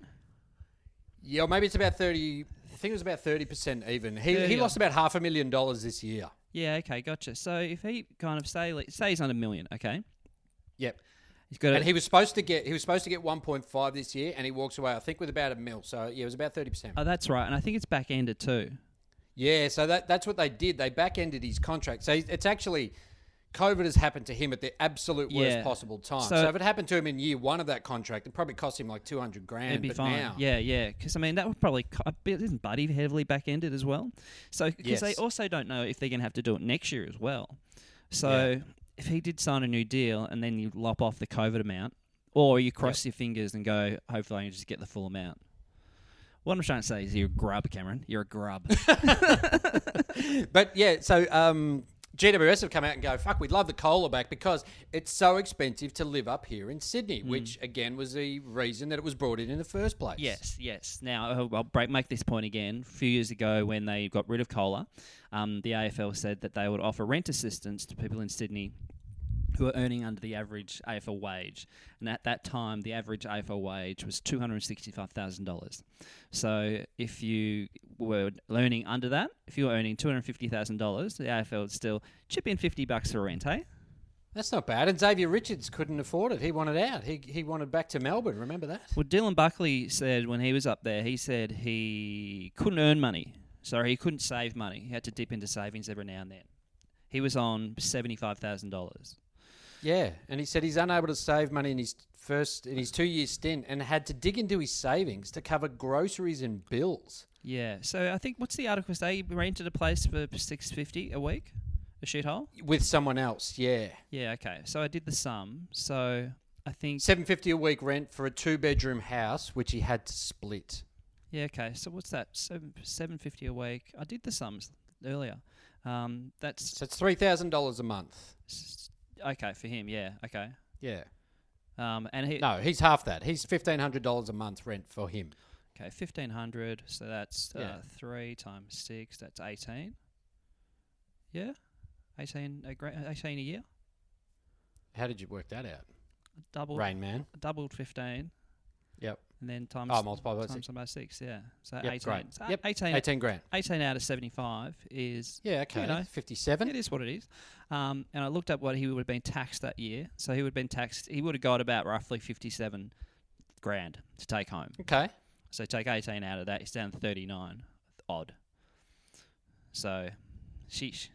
Yeah, maybe it's about thirty. I think it was about thirty percent even. He, he lost about half a million dollars this year. Yeah, okay, gotcha. So if he kind of say, say he's on a million, okay? Yep. He's got And he was supposed to get he was supposed to get 1.5 this year, and he walks away. I think with about a mil. So yeah, it was about 30 percent. Oh, that's right. And I think it's back ended too. Yeah, so that that's what they did. They back ended his contract. So it's actually COVID has happened to him at the absolute worst Yeah. possible time. So- So, if it happened to him in year one of that contract, it probably cost him like 200 grand. It'd be but fine. now, Yeah, yeah. Because I mean, that would probably co- a bit- isn't Buddy heavily back ended as well. So because they Yes. also don't know if they're going to have to do it next year as well. So if he did sign a new deal and then you lop off the COVID amount, or you cross your fingers and go, hopefully I can just get the full amount. What I'm trying to say is you're a grub, Cameron. You're a grub. But yeah, so um, GWS have come out and go, fuck, we'd love the cola back because it's so expensive to live up here in Sydney, which again was the reason that it was brought in in the first place. Yes, yes. Now I'll- I'll break, make this point again. A few years ago, when they got rid of cola, um, the AFL said that they would offer rent assistance to people in Sydney who are earning under the average AFL wage, and at that time, the average AFL wage was two hundred sixty-five thousand dollars. So if you were earning under that, if you were earning two hundred fifty thousand dollars, the AFL would still chip in fifty bucks for rent, hey? That's not bad. And Xavier Richards couldn't afford it. He wanted out. He he wanted back to Melbourne. Remember that? Well, Dylan Buckley said when he was up there, he said he couldn't earn money. Sorry, he couldn't save money. He had to dip into savings every now and then. He was on seventy-five thousand dollars. Yeah, and he said he's unable to save money in his first in his two year stint, and had to dig into his savings to cover groceries and bills. Yeah. So I think what's the article say? He rented a place for six fifty a week, a shithole. with someone else. Yeah, Yeah. Okay. So I did the sum. So I think seven fifty a week rent for a two bedroom house, which he had to split. Yeah, okay. So what's that? Seven seven fifty a week. I did the sums earlier. Um, that's So it's three thousand dollars a month. s- okay for him. Yeah, okay. Yeah, Um, and he no, he's half that. He's fifteen hundred dollars a month rent for him. okay fifteen hundred. So that's Yeah. uh, three times six. That's eighteen. Yeah, eighteen a gra- eighteen a year. How did you work that out, Doubled Rain Man? doubled fifteen, Yep. And then times Oh, multiply by times six. by six. Yeah, so Yep, eighteen. great. So Yep, 18, 18 grand. 18 out of seventy five is Yeah, okay. know, Fifty-seven. It is what it is. Um, and I looked up what he would have been taxed that year. So he would have been taxed. He would have got about roughly fifty-seven grand to take home. Okay. So take eighteen out of that, it's down to thirty-nine odd. So, sheesh.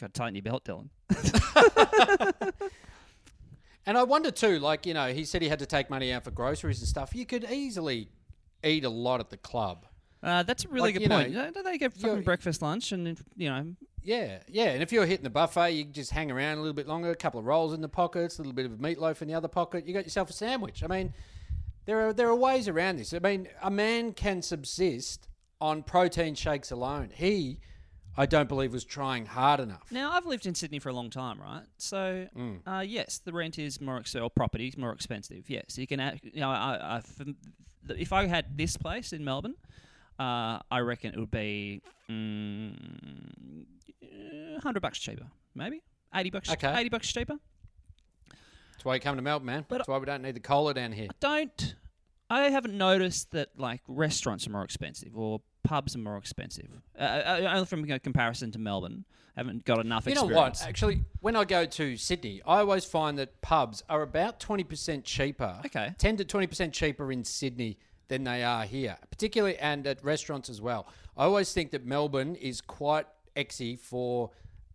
Got to tighten your belt, Dylan. And I wonder too, like you know, he said he had to take money out for groceries and stuff. You could easily eat a lot at the club. Uh, that's a really Like, good know, point. Don't don't they get you're- fucking breakfast, lunch, and you know, Yeah, yeah. And if you're hitting the buffet, you can just hang around a little bit longer. A couple of rolls in the pockets, a little bit of meatloaf in the other pocket. You got yourself a sandwich. I mean, there are there are ways around this. I mean, a man can subsist on protein shakes alone. He, I don't believe, was trying hard enough. Now I've lived in Sydney for a long time, right? So Mm. uh, yes, the rent is more expensive, or property is more expensive. Yes, you can. act- You know, I, I, if I had this place in Melbourne, uh, I reckon it would be mm, hundred bucks cheaper, maybe eighty bucks. Okay. eighty bucks cheaper. That's why you come to Melbourne, man. But- That's why we don't need the cola down here. Don't. I haven't noticed that like restaurants are more expensive or pubs are more expensive. Uh, uh, only from a comparison to Melbourne, I haven't got enough You know experience. what? Actually, when I go to Sydney, I always find that pubs are about 20% cheaper. Okay. 10 to 20% cheaper in Sydney than they are here, particularly and at restaurants as well. I always think that Melbourne is quite exy for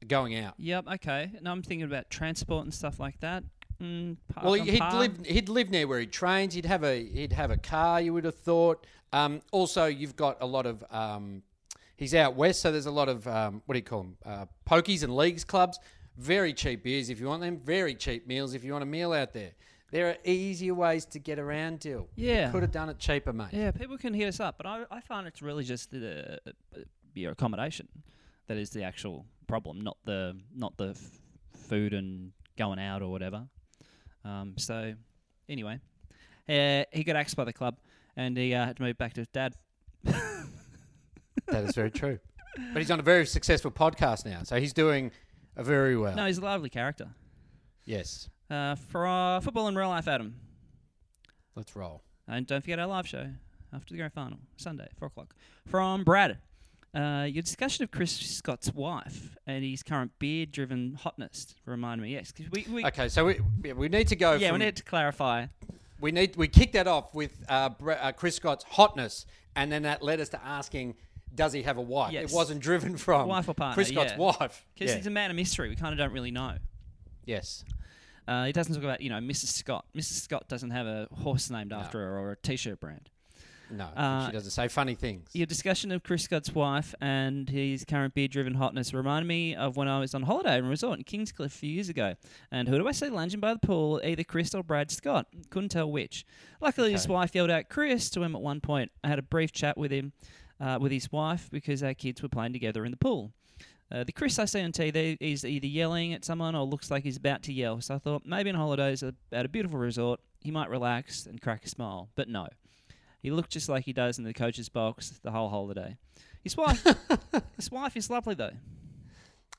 going out. Yep. Okay. Now I'm thinking about transport and stuff like that. Mm, Well, he'd live he'd live near where he trains. He'd have a he'd have a car. You would have thought. Um, also, you've got a lot of. Um, he's out west, so there's a lot of um, what do you call them? Uh, pokies and leagues clubs. Very cheap beers if you want them. Very cheap meals if you want a meal out there. There are easier ways to get around. Dill. Yeah. could have done it cheaper, mate. Yeah, people can hit us up, but I, I find it's really just the uh, your accommodation that is the actual problem, not the not the f- food and going out or whatever. Um, so anyway, uh, he got axed by the club, and he uh, had to move back to his dad. That is very true. But he's on a very successful podcast now, so he's doing a very well. No, he's a lovely character. Yes, Uh, for uh, football in real life, Adam, let's roll. and don't forget our live show after the grand final Sunday, four o'clock. From Brad. Uh, your discussion of Chris Scott's wife and his current beard-driven hotness remind me. Yes, we, we Okay, so we yeah, we need to go. yeah, we need to clarify. We need we kicked that off with uh, Bre- uh, Chris Scott's hotness, and then that led us to asking, does he have a wife? Yes. It wasn't driven from Wife or partner, Chris Scott's yeah. wife. Because Yeah. he's a man of mystery. We kind of don't really know. yes, Uh, he doesn't talk about, you know, Mrs. Scott. Mrs. Scott doesn't have a horse named after her or a T-shirt brand. No, Uh, she doesn't say funny things. Your discussion of Chris Scott's wife and his current beer-driven hotness reminded me of when I was on holiday in a resort in Kingscliff a few years ago. And who do I see lounging by the pool? Either Chris or Brad Scott. Couldn't tell which. Luckily, his wife yelled out Chris to him at one point. I had a brief chat with him, uh, with his wife, because our kids were playing together in the pool. Uh, the Chris I see on TV is either yelling at someone or looks like he's about to yell. So I thought maybe on holidays at a beautiful resort, he might relax and crack a smile. But no. He looked just like he does in the coach's box the whole holiday. His wife, his wife is lovely though.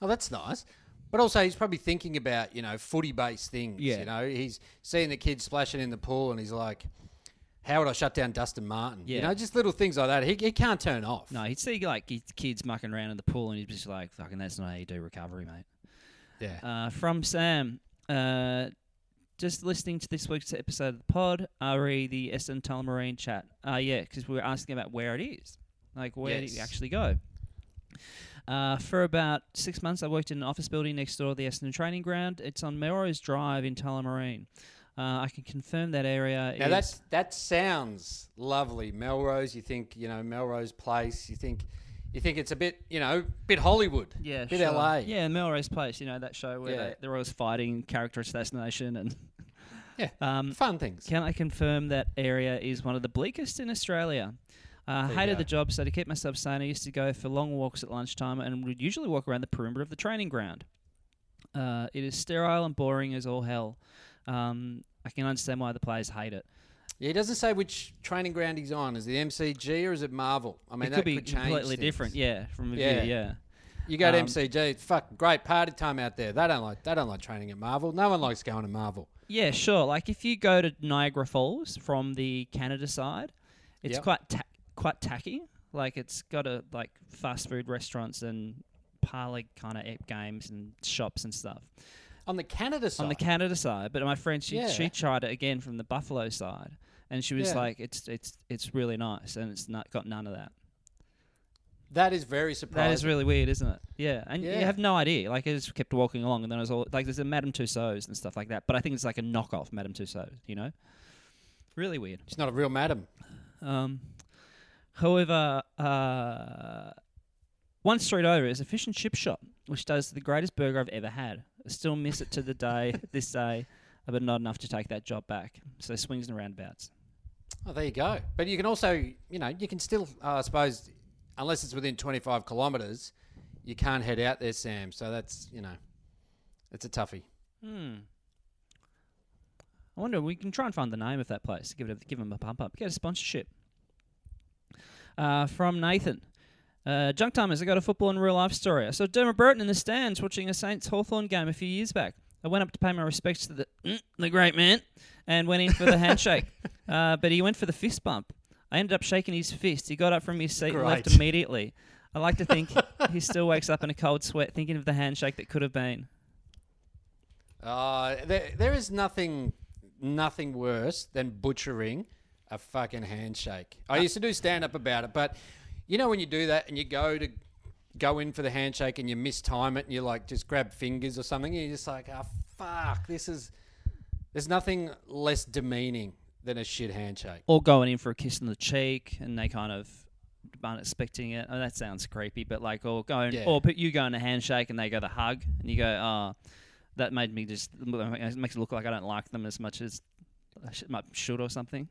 Oh, that's nice. But also, he's probably thinking about you know footy-based things. Yeah. You know, he's seeing the kids splashing in the pool, and he's like, "How would I shut down Dustin Martin?" Yeah. You know, just little things like that. He, he can't turn off. No, he'd see like his kids mucking around in the pool, and he'd be just like, "Fucking, that's not how you do recovery, mate." Yeah. Uh, from Sam, uh, just listening to this week's episode of the pod, re the Essendon Tullamarine chat. Uh, yeah, because we were asking about where it is. Like, where do you Yes. actually go? Uh, for about six months, I worked in an office building next door to the Essendon training ground. It's on Melrose Drive in Tullamarine. Uh, I can confirm that area Now is. that's that sounds lovely. Melrose, you think you know Melrose Place. You think you think it's a bit you know bit Hollywood. yeah, bit sure. LA. Yeah, Melrose Place. You know that show where Yeah. they, they're always fighting character assassination and. yeah. Um, Fun things. Can I confirm that area is one of the bleakest in Australia? Uh, hated go. the job, so to keep myself sane, I used to go for long walks at lunchtime and would usually walk around the perimeter of the training ground. Uh, it is sterile and boring as all hell. Um, I can understand why the players hate it. Yeah, he doesn't say which training ground he's on. Is it MCG or is it Marvel? I mean, it that could be change completely things. different, yeah, from a Yeah. view, yeah. You go to Um, MCG, fuck, great party time out there. They don't like they don't like training at Marvel. No one likes going to Marvel. Yeah, sure. Like if you go to Niagara Falls from the Canada side, it's Yep. quite ta- quite tacky. Like it's got a like fast food restaurants and parlor kind of games and shops and stuff. On the Canada side, on the Canada side. But my friend, she Yeah. she tried it again from the Buffalo side, and she was Yeah. like, "It's it's it's really nice, and it's not got none of that." that is very surprising. That is really weird, isn't it? Yeah, and you have no idea. Like I just kept walking along, and then I was all like, "There's a Madame Tussauds and stuff like that," but I think it's like a knockoff Madame Tussauds. You know, really weird. She's not a real madam. Um, however, uh, one street over is a fish and chip shop, which does the greatest burger I've ever had. I still miss it to the day, this day, but not enough to take that job back. So swings and roundabouts. Oh, there you go. But you can also, you know, you can still, uh, I suppose, unless it's within 25 kilometres, you can't head out there, Sam. So that's, you know, it's a toughie. Hmm. I wonder we can try and find the name of that place. Give it, a, give them a pump up. Get a sponsorship. Uh, from Nathan. Uh, Junk Timers, I got a football and real life story. Saw Dermott Brereton in the stands watching a Saints Hawthorn game a few years back. I went up to pay my respects to the mm, the great man and went in for the handshake. Uh, but he went for the fist bump. I ended up shaking his fist. He got up from his seat and left immediately. I like to think he still wakes up in a cold sweat thinking of the handshake that could have been. Uh, there, there is nothing, nothing worse than butchering a fucking handshake. I used to do stand up about it, but you know when you do that and you go to go in for the handshake and you mistime it and you like just grab fingers or something, you're just like, oh fuck, this is. There's nothing less demeaning than a shit handshake. or going in for a kiss on the cheek and they kind of aren't expecting it. Oh, that sounds creepy, but like, or going, Yeah. or put you in a handshake and they go the hug, and you go, oh, that made me just it makes it look like I don't like them as much as I sh- might- should or something.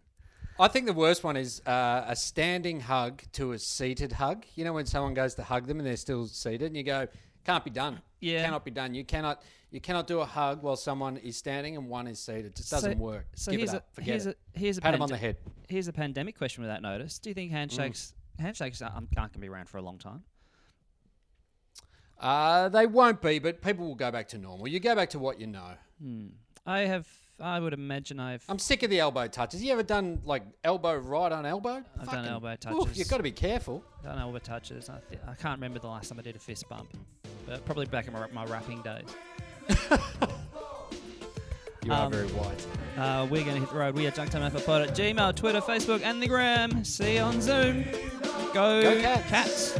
I think the worst one is uh, a standing hug to a seated hug. You know when someone goes to hug them and they're still seated, and you go, "Can't be done. Yeah. cannot be done. You cannot, you cannot do a hug while someone is standing and one is seated. It just doesn't So- work. So Give here's it up. a Forget here's it. a here's a Pat him on the head. Here's a pandemic question without notice. Do you think handshakes Mm. handshakes are, um, aren't going to be around for a long time? Uh, they won't be, but people will go back to normal. You go back to what you know. I have. I would imagine I've. I'm sick of the elbow touches. You ever done like elbow right on elbow? I've done elbow touches. you've got to be careful. done elbow touches. I, th- I can't remember the last time I did a fist bump, but probably back in my, my rapping days. You are Um, very white. Uh, we're going to hit the road. We are Junktime Alpha Pod at Gmail, Twitter, Facebook, and the Gram. See you on Zoom. Go, Go Cats. Cats.